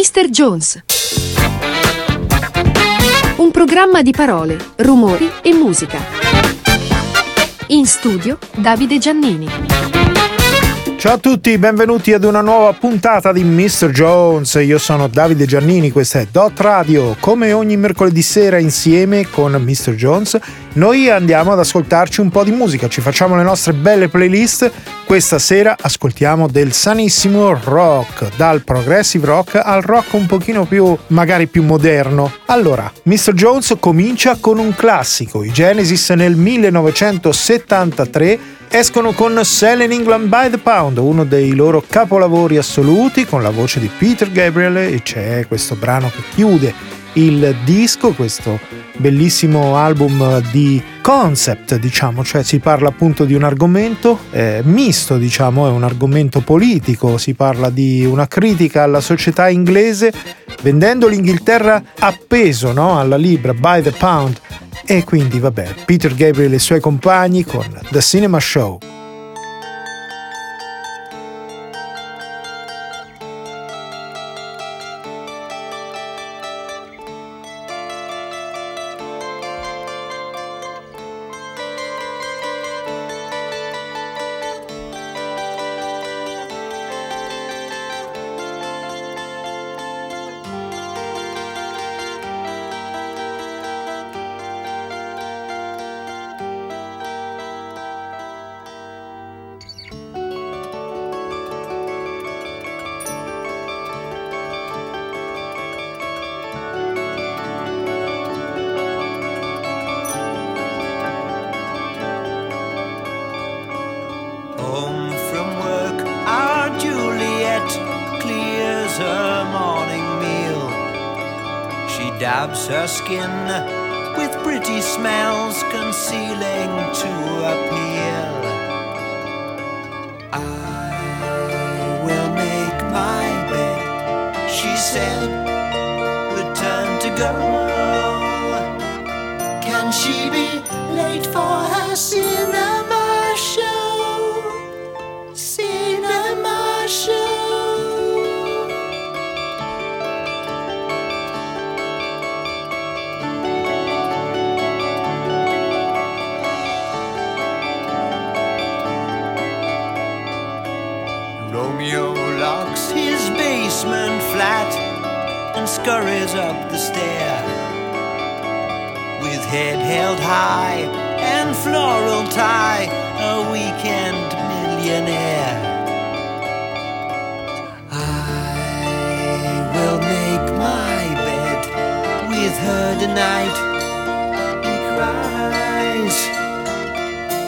Mr. Jones. Un programma di parole, rumori e musica. In studio Davide Giannini. Ciao a tutti, benvenuti ad una nuova puntata di Mr. Jones. Io sono Davide Giannini, questa è Dot Radio. Come ogni mercoledì sera insieme con Mr. Jones, noi andiamo ad ascoltarci un po' di musica, ci facciamo le nostre belle playlist. Questa sera ascoltiamo del sanissimo rock, dal progressive rock al rock un pochino più, magari più moderno. Allora, Mr. Jones comincia con un classico, i Genesis nel 1973 escono con Selling England by the Pound, uno dei loro capolavori assoluti, con la voce di Peter Gabriel e c'è questo brano che chiude il disco, questo bellissimo album di concept, diciamo, cioè si parla appunto di un argomento eh, misto, diciamo, è un argomento politico, si parla di una critica alla società inglese vendendo l'Inghilterra appeso no? alla libra by the pound e quindi vabbè, Peter Gabriel e i suoi compagni con The Cinema Show. Dabs her skin with pretty smells concealing to appeal. I will make my bed, she said, return to go. Can she be late for her cinema scurries up the stair with head held high and floral tie, a weekend millionaire. I will make my bed with her tonight. He cries.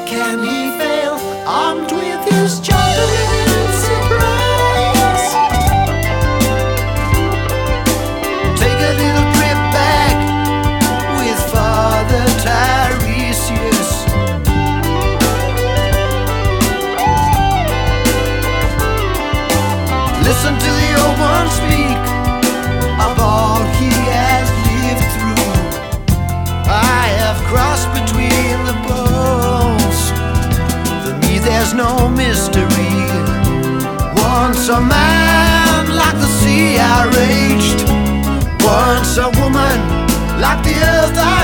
Can he fail armed with his chocolate like the others.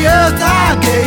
The earth I.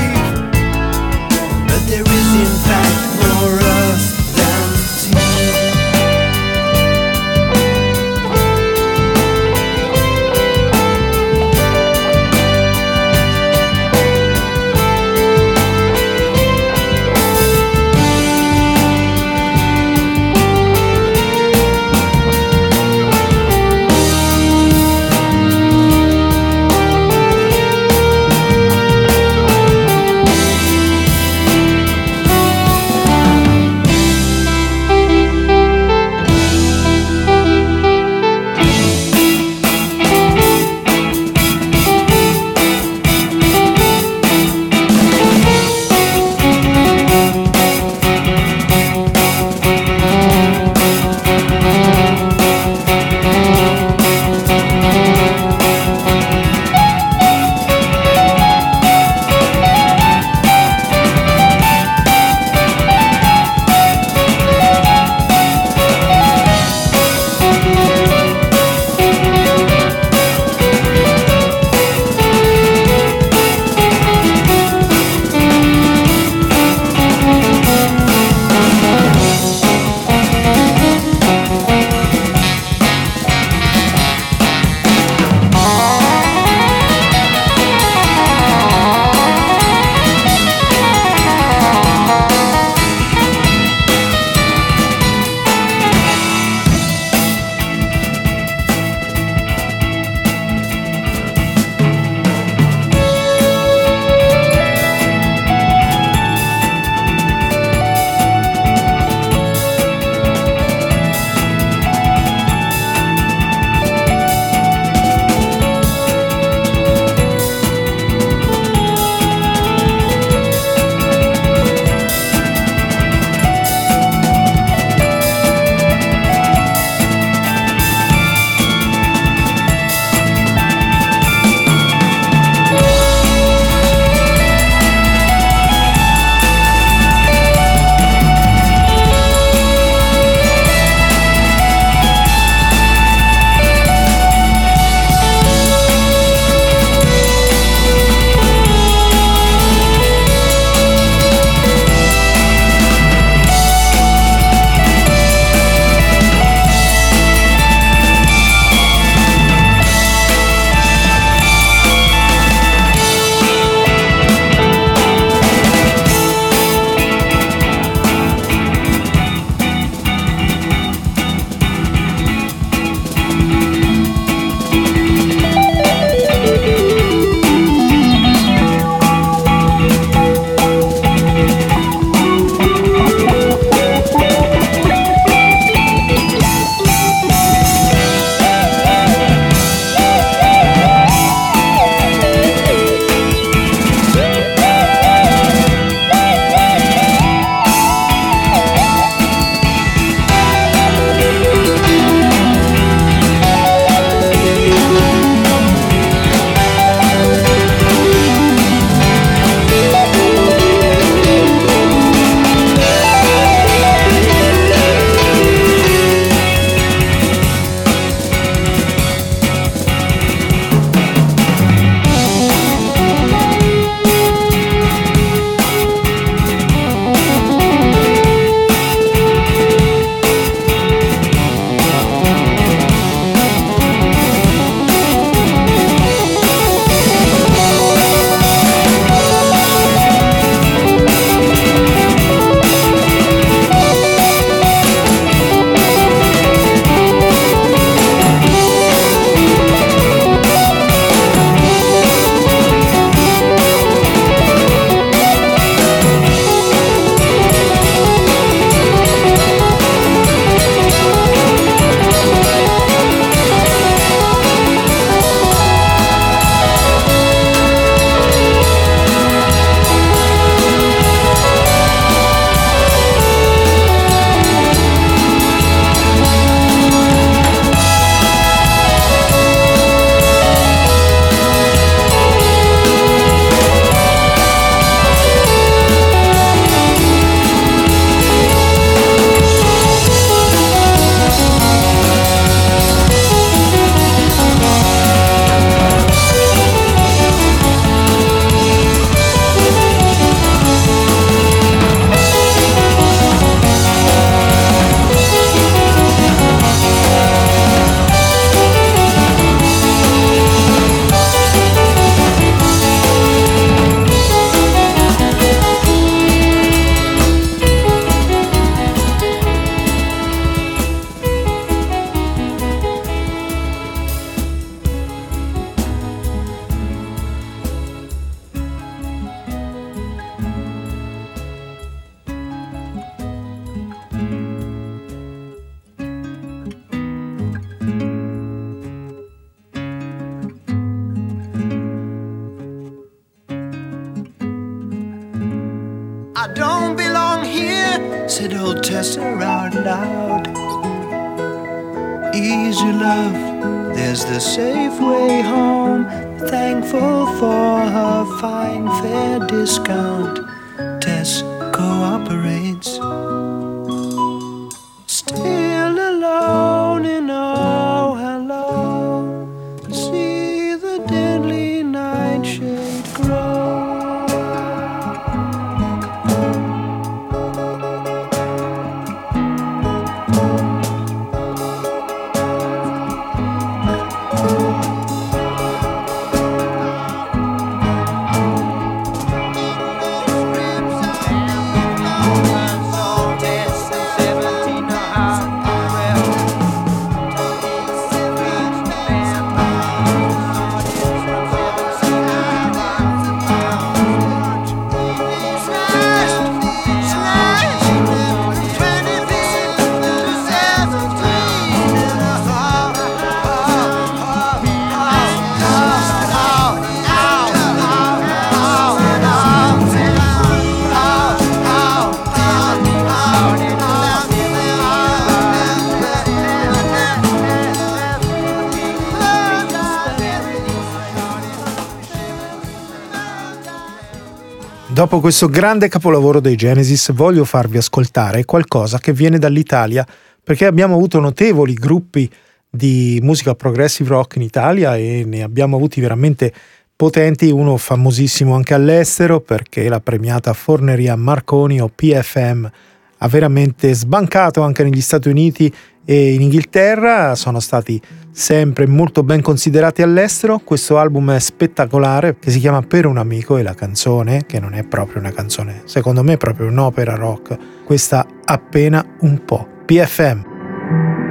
Dopo questo grande capolavoro dei Genesis voglio farvi ascoltare qualcosa che viene dall'Italia perché abbiamo avuto notevoli gruppi di musica progressive rock in Italia e ne abbiamo avuti veramente potenti, uno famosissimo anche all'estero perché la premiata Forneria Marconi o PFM ha veramente sbancato anche negli Stati Uniti e in Inghilterra, sono stati sempre molto ben considerati all'estero. Questo album è spettacolare che si chiama Per un amico e la canzone, che non è proprio una canzone, secondo me è proprio un'opera rock, questa appena un po'. PFM.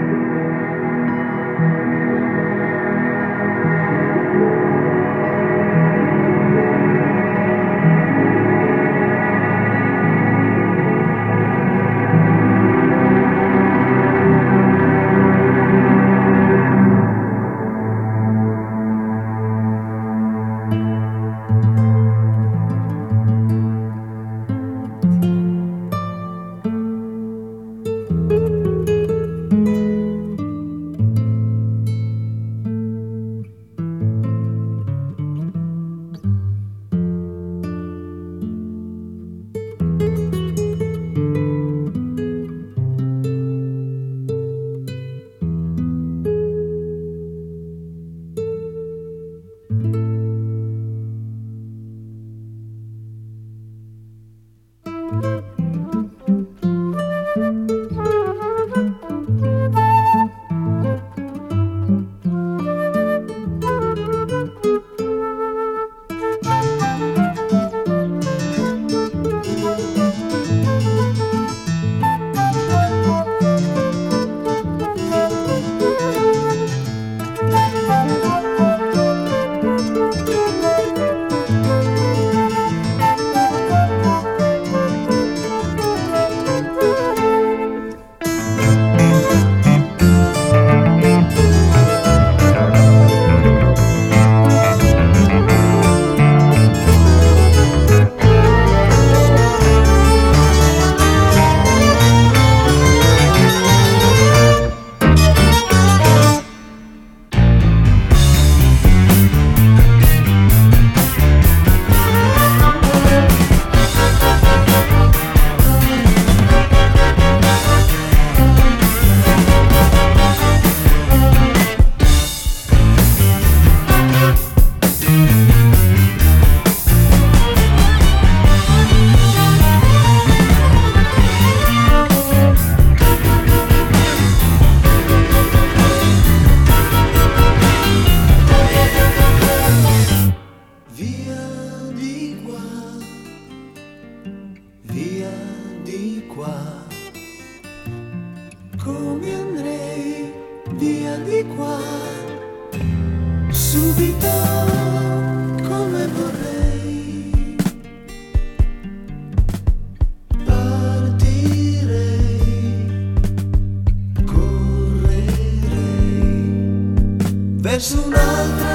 一首难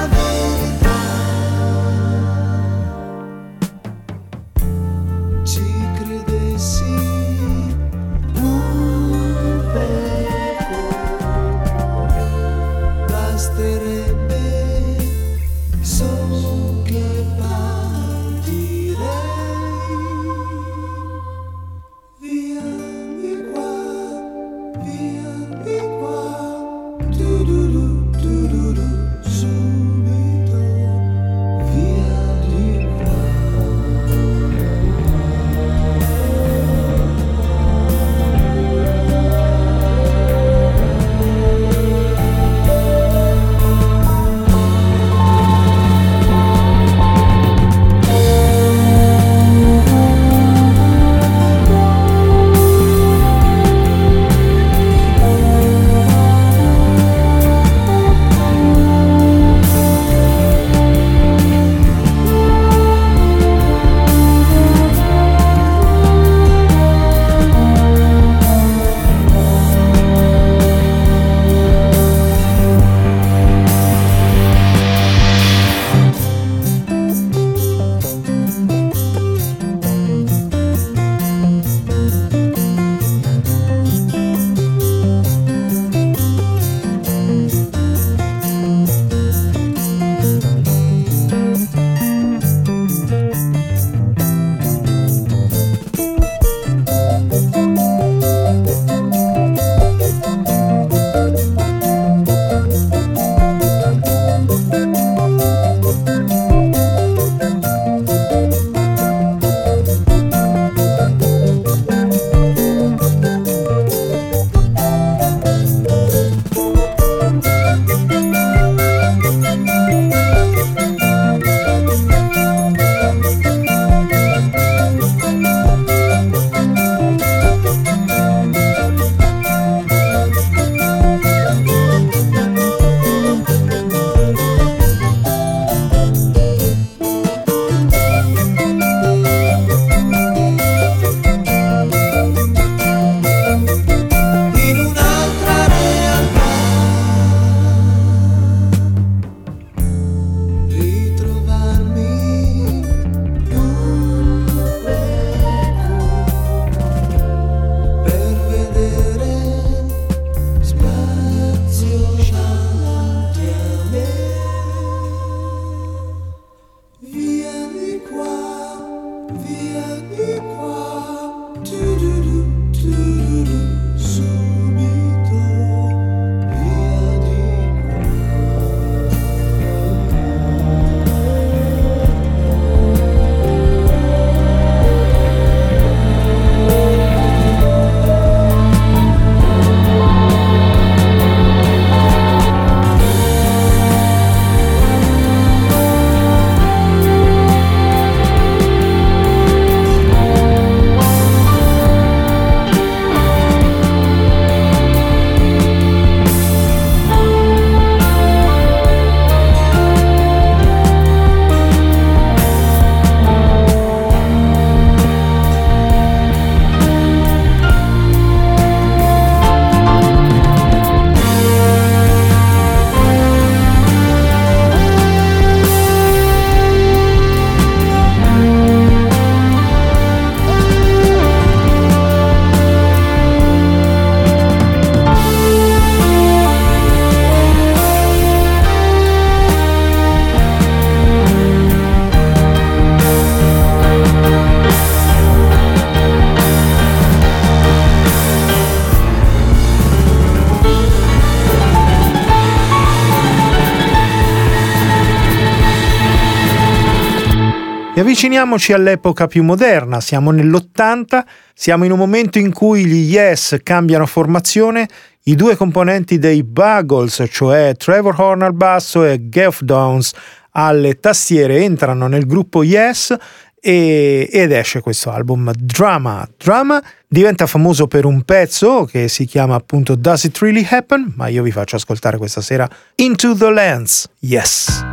avviciniamoci all'epoca più moderna, siamo nell'80, siamo in un momento in cui gli Yes cambiano formazione, i due componenti dei Buggles, cioè Trevor Horn al basso e Geoff Downs alle tastiere, entrano nel gruppo Yes e, ed esce questo album Drama. Drama diventa famoso per un pezzo che si chiama appunto Does It Really Happen? Ma io vi faccio ascoltare questa sera Into the Lens. Yes.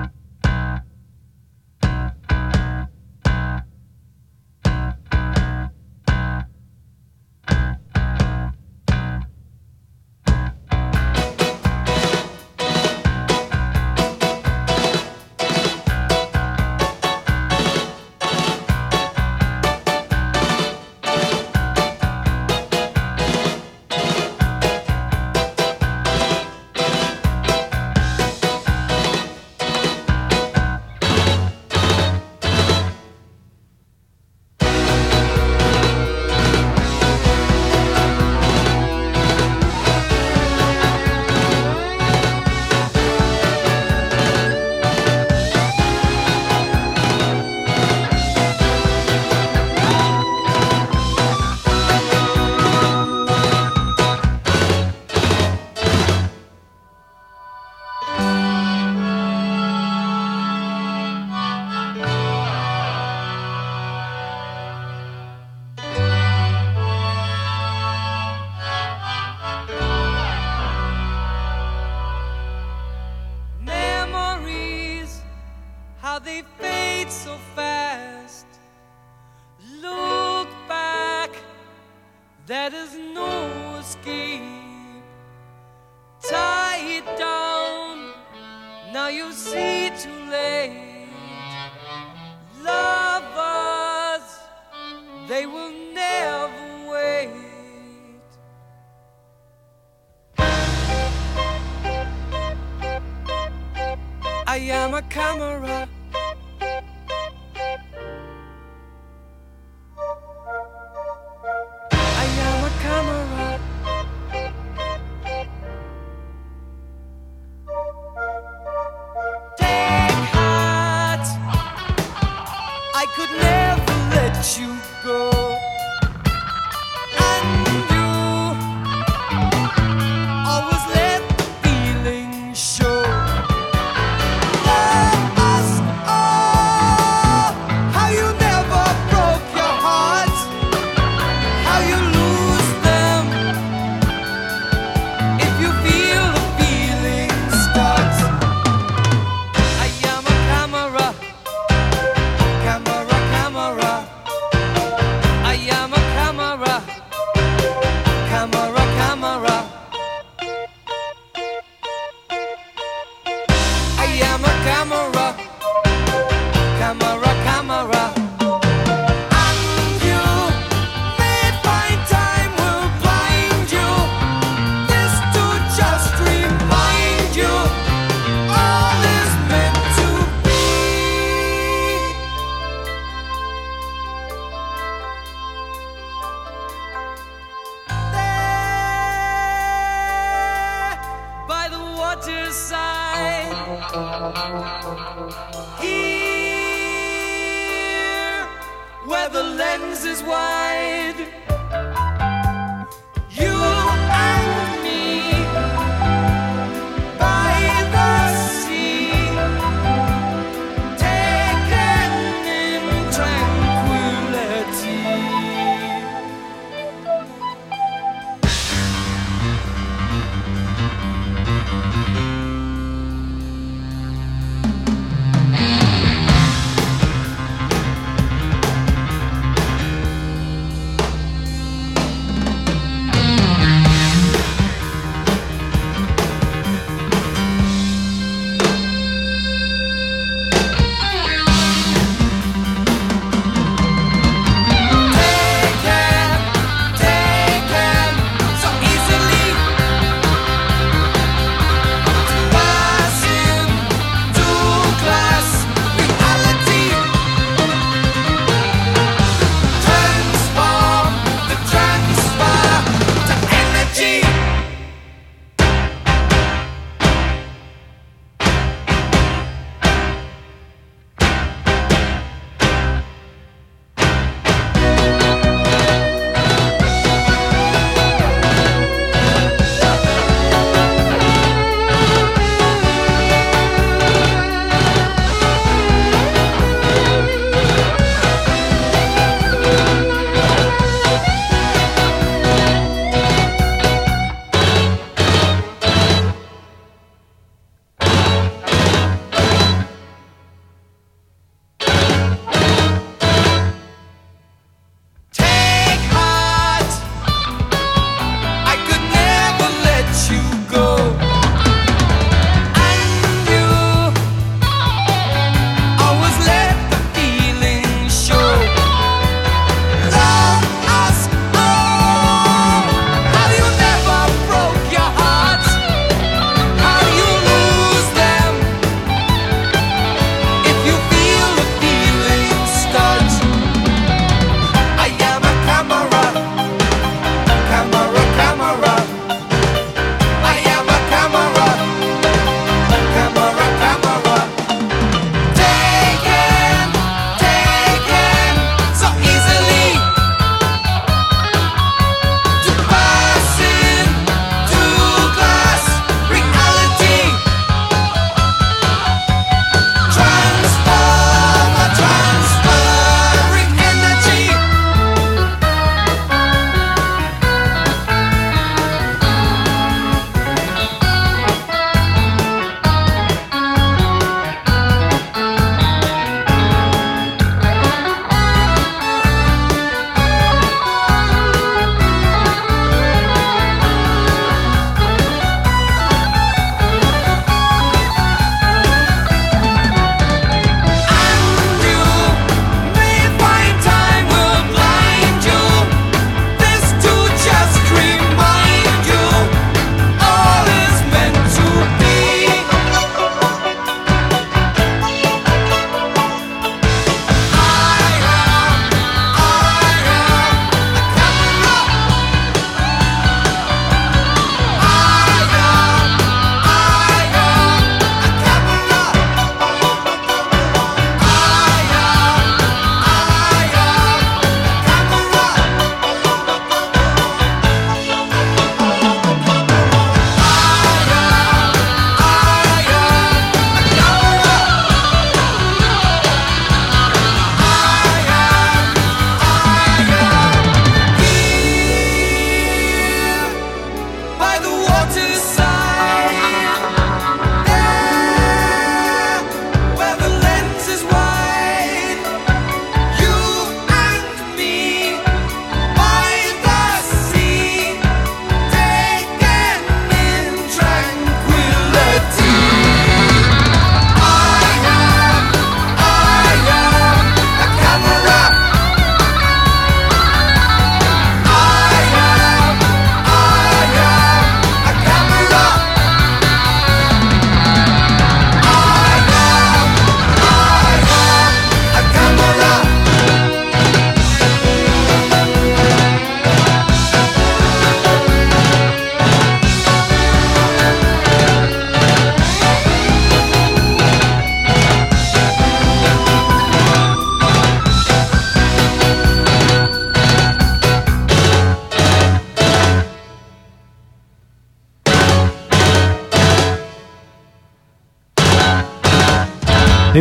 you see too late. Lovers, they will never wait. I am a camera.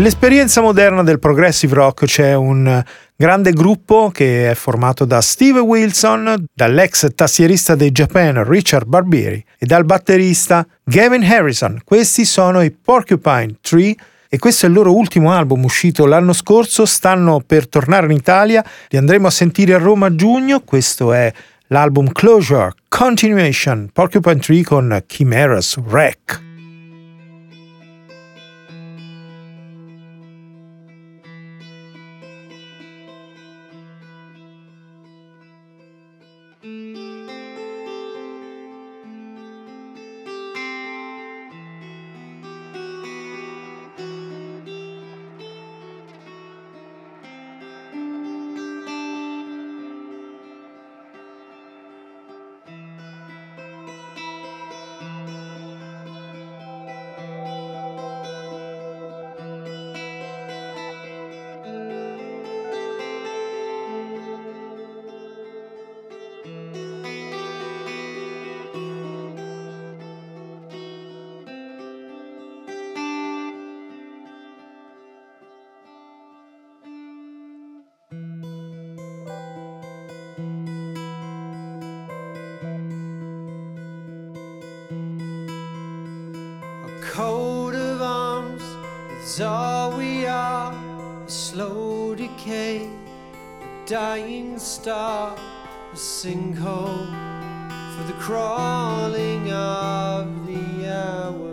Nell'esperienza moderna del progressive rock c'è un grande gruppo che è formato da Steve Wilson, dall'ex tassierista dei Japan Richard Barbieri e dal batterista Gavin Harrison. Questi sono i Porcupine Tree e questo è il loro ultimo album uscito l'anno scorso, stanno per tornare in Italia, li andremo a sentire a Roma a giugno, questo è l'album Closure Continuation Porcupine Tree con Chimeras Wreck. Is all we are. A slow decay, a dying star, a sinkhole for the crawling of the hours.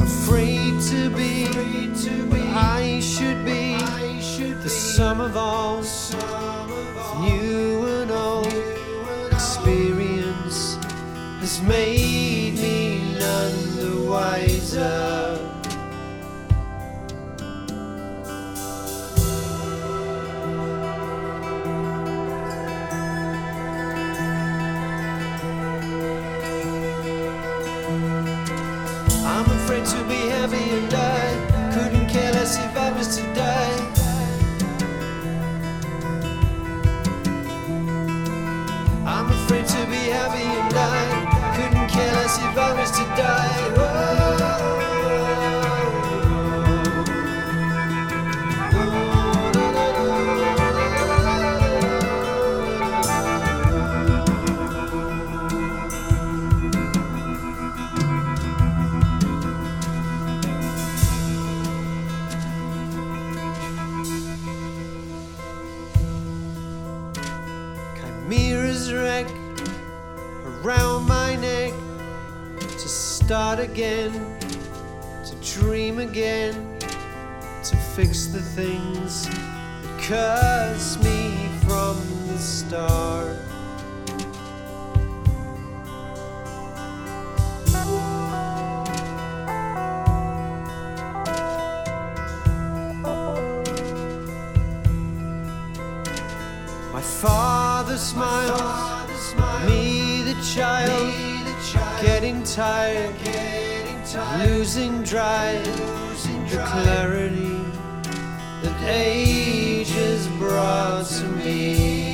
Afraid to be, I should be, sum of all, new and old experience has made start again, to dream again, to fix the things that curse me from the start. My father smiles, me the child, getting tired, losing drive, the clarity that age has brought to me.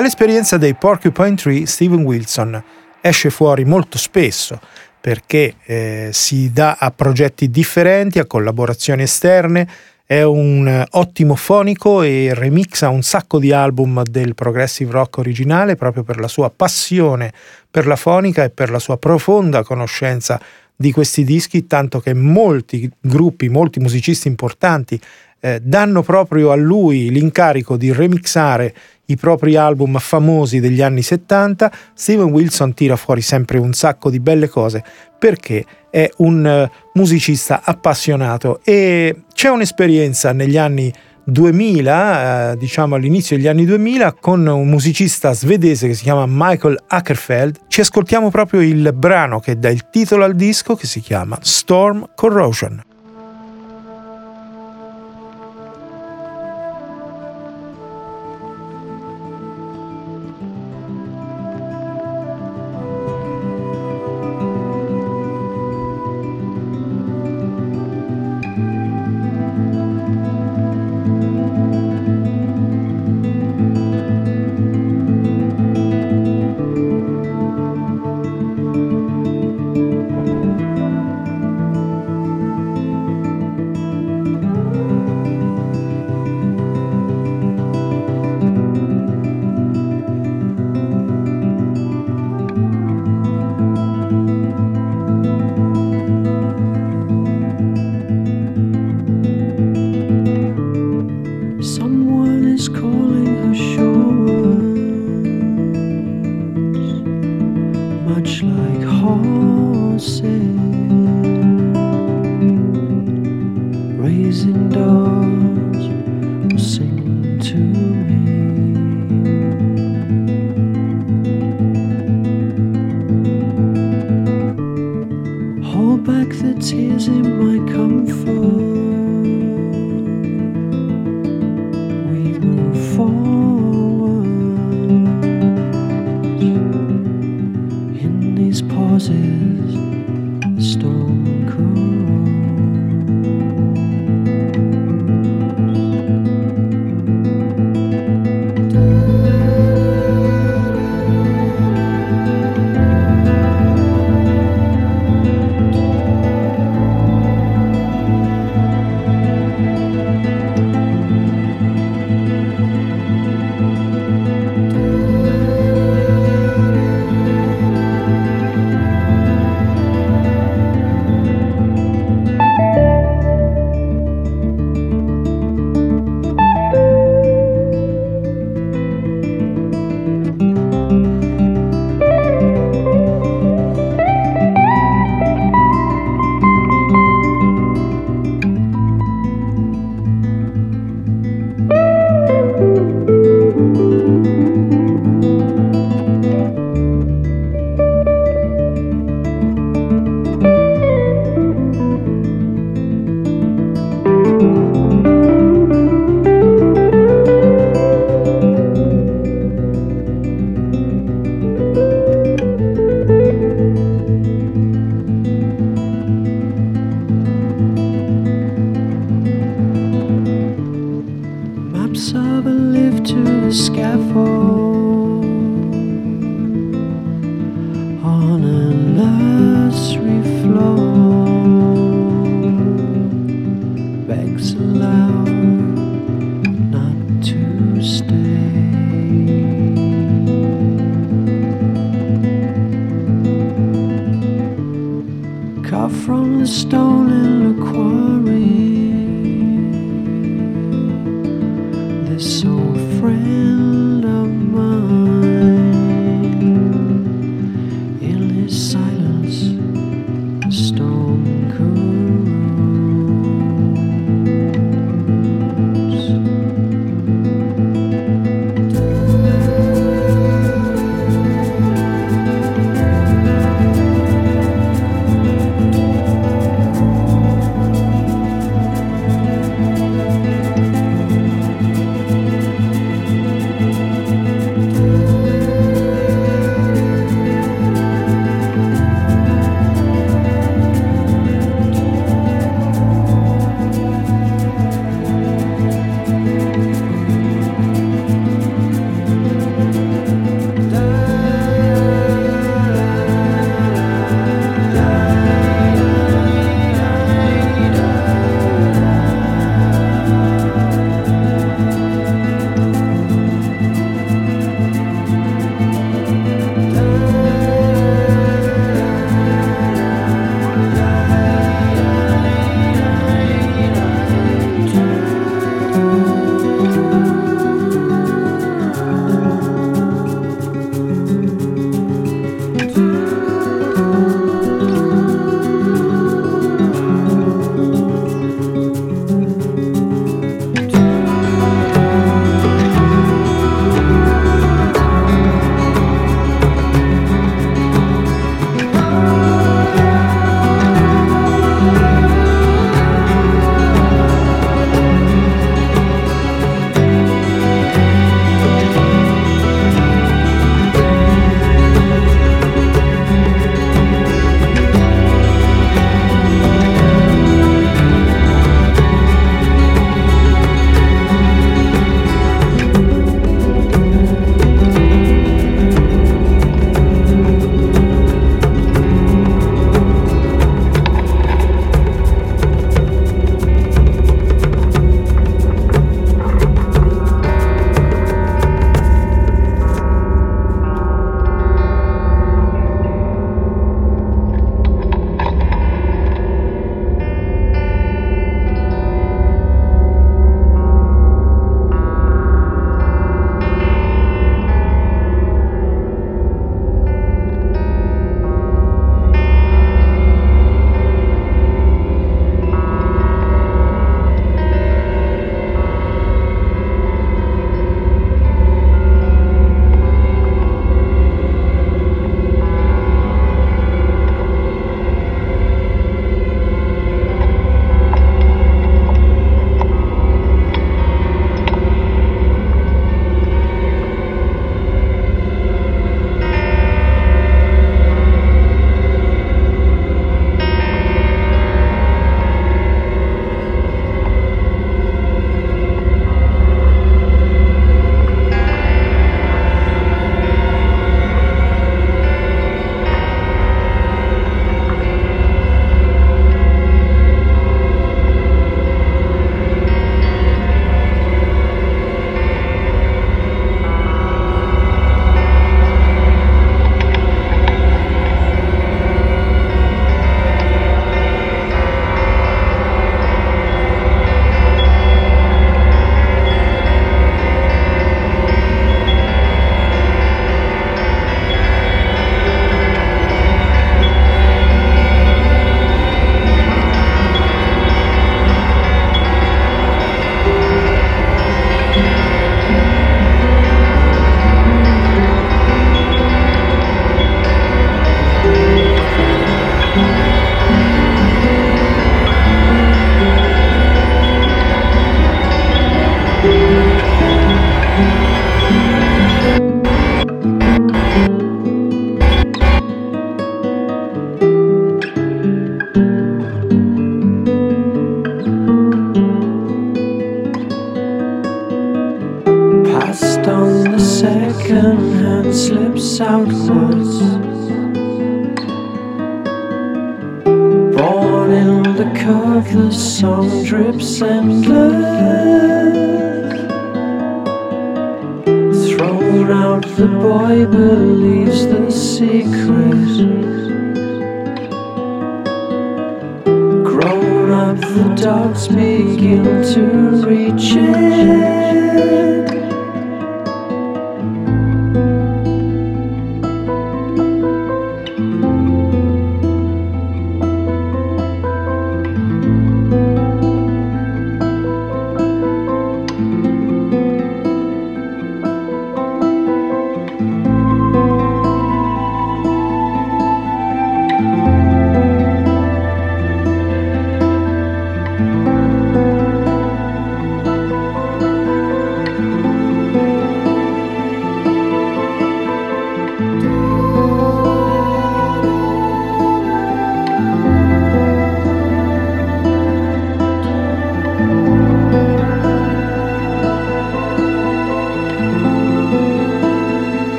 Dall'esperienza dei Porcupine Tree, Steven Wilson esce fuori molto spesso perché eh, si dà a progetti differenti, a collaborazioni esterne, è un ottimo fonico e remixa un sacco di album del progressive rock originale proprio per la sua passione per la fonica e per la sua profonda conoscenza di questi dischi, tanto che molti gruppi, molti musicisti importanti eh, danno proprio a lui l'incarico di remixare i propri album famosi degli anni 70, Steven Wilson tira fuori sempre un sacco di belle cose perché è un uh, musicista appassionato e c'è un'esperienza negli anni 2000, eh, diciamo all'inizio degli anni 2000, con un musicista svedese che si chiama Michael Ackerfeld. Ci ascoltiamo proprio il brano che dà il titolo al disco che si chiama Storm Corrosion. Second hand slips outwards. Born in the curve, the song drips endless. Thrown out, the boy believes the secret. Grown up, the dogs begin to reject.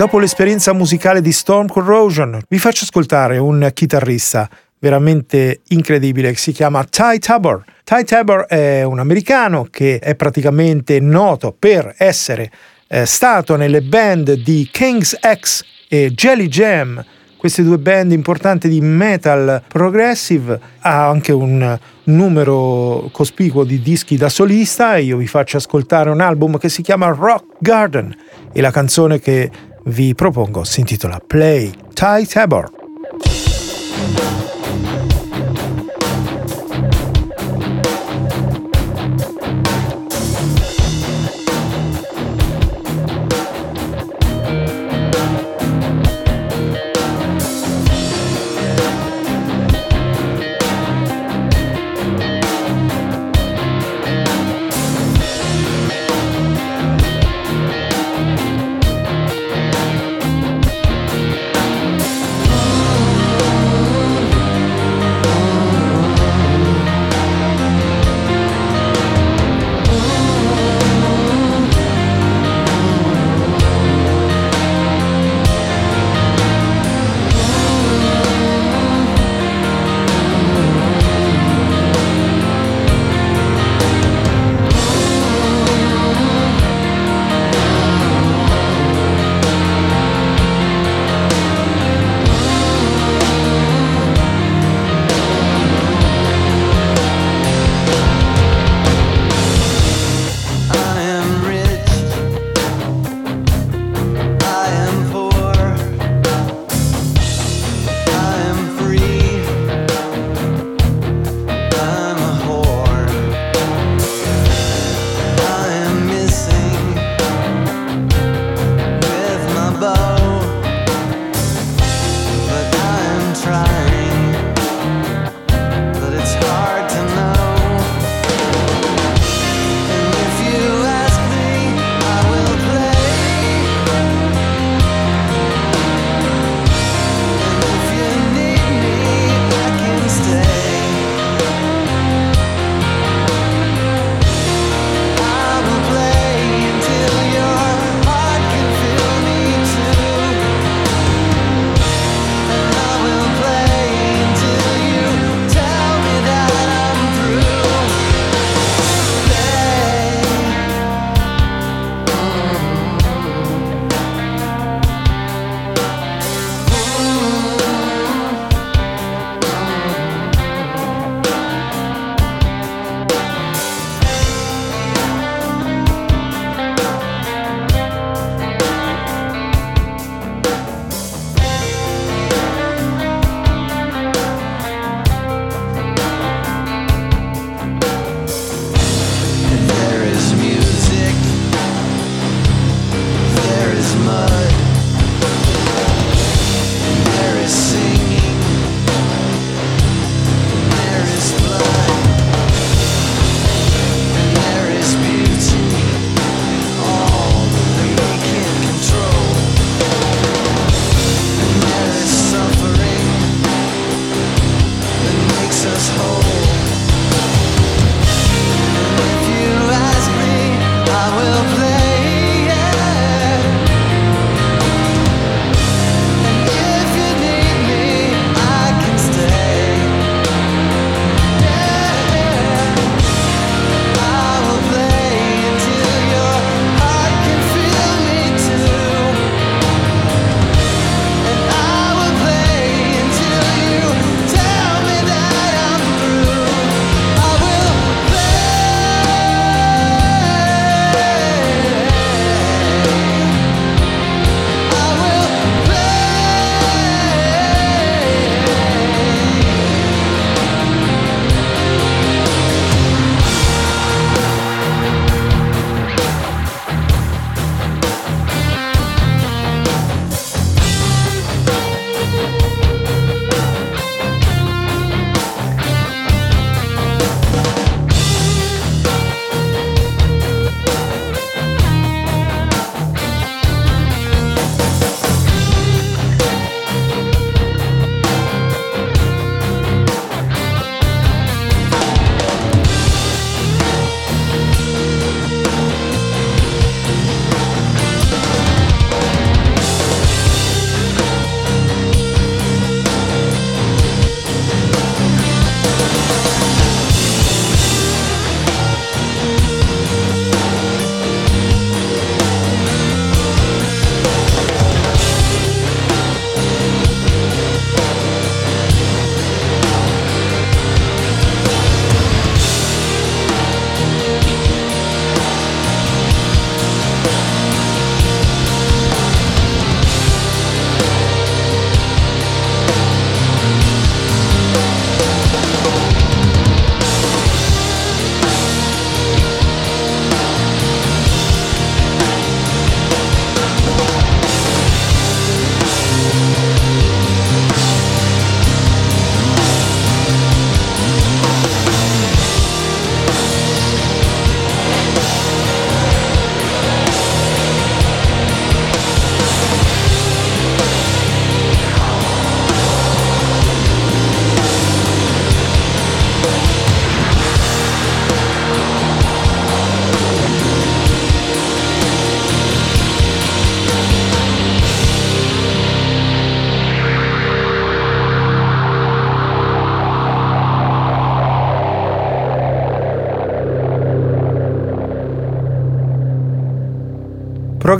Dopo l'esperienza musicale di Storm Corrosion, vi faccio ascoltare un chitarrista veramente incredibile che si chiama Ty Tabor. Ty Tabor è un americano che è praticamente noto per essere eh, stato nelle band di King's X e Jelly Jam, queste due band importanti di metal progressive, ha anche un numero cospicuo di dischi da solista e io vi faccio ascoltare un album che si chiama Rock Garden e la canzone che vi propongo si intitola Play Ty Tabor.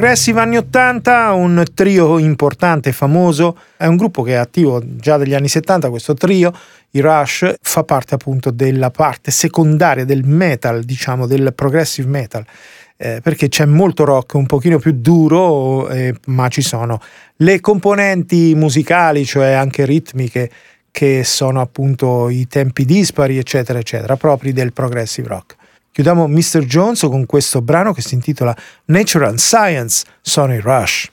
Progressive anni 80, un trio importante famoso, è un gruppo che è attivo già dagli anni 70, questo trio, i Rush, fa parte appunto della parte secondaria del metal, diciamo del progressive metal. Eh, perché c'è molto rock un pochino più duro, eh, ma ci sono le componenti musicali, cioè anche ritmiche, che sono appunto i tempi dispari, eccetera, eccetera, propri del progressive rock. Chiudiamo Mr. Jones con questo brano che si intitola Natural Science, Sony Rush.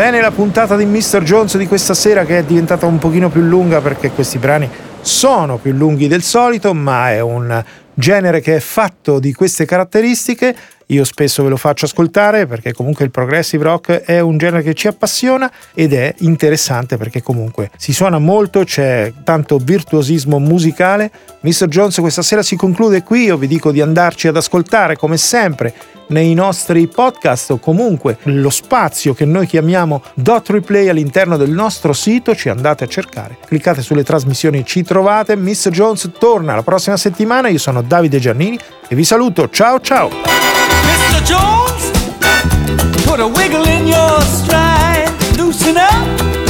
Bene, la puntata di Mr. Jones di questa sera che è diventata un pochino più lunga perché questi brani sono più lunghi del solito, ma è un genere che è fatto di queste caratteristiche. Io spesso ve lo faccio ascoltare perché comunque il progressive rock è un genere che ci appassiona ed è interessante perché comunque si suona molto, c'è tanto virtuosismo musicale. Mr. Jones questa sera si conclude qui, io vi dico di andarci ad ascoltare come sempre nei nostri podcast o comunque lo spazio che noi chiamiamo Dot Replay all'interno del nostro sito, ci andate a cercare, cliccate sulle trasmissioni, ci trovate. Miss Jones torna la prossima settimana, io sono Davide Giannini e vi saluto, ciao ciao! Mr. Jones, put a wiggle in your stride, loosen up.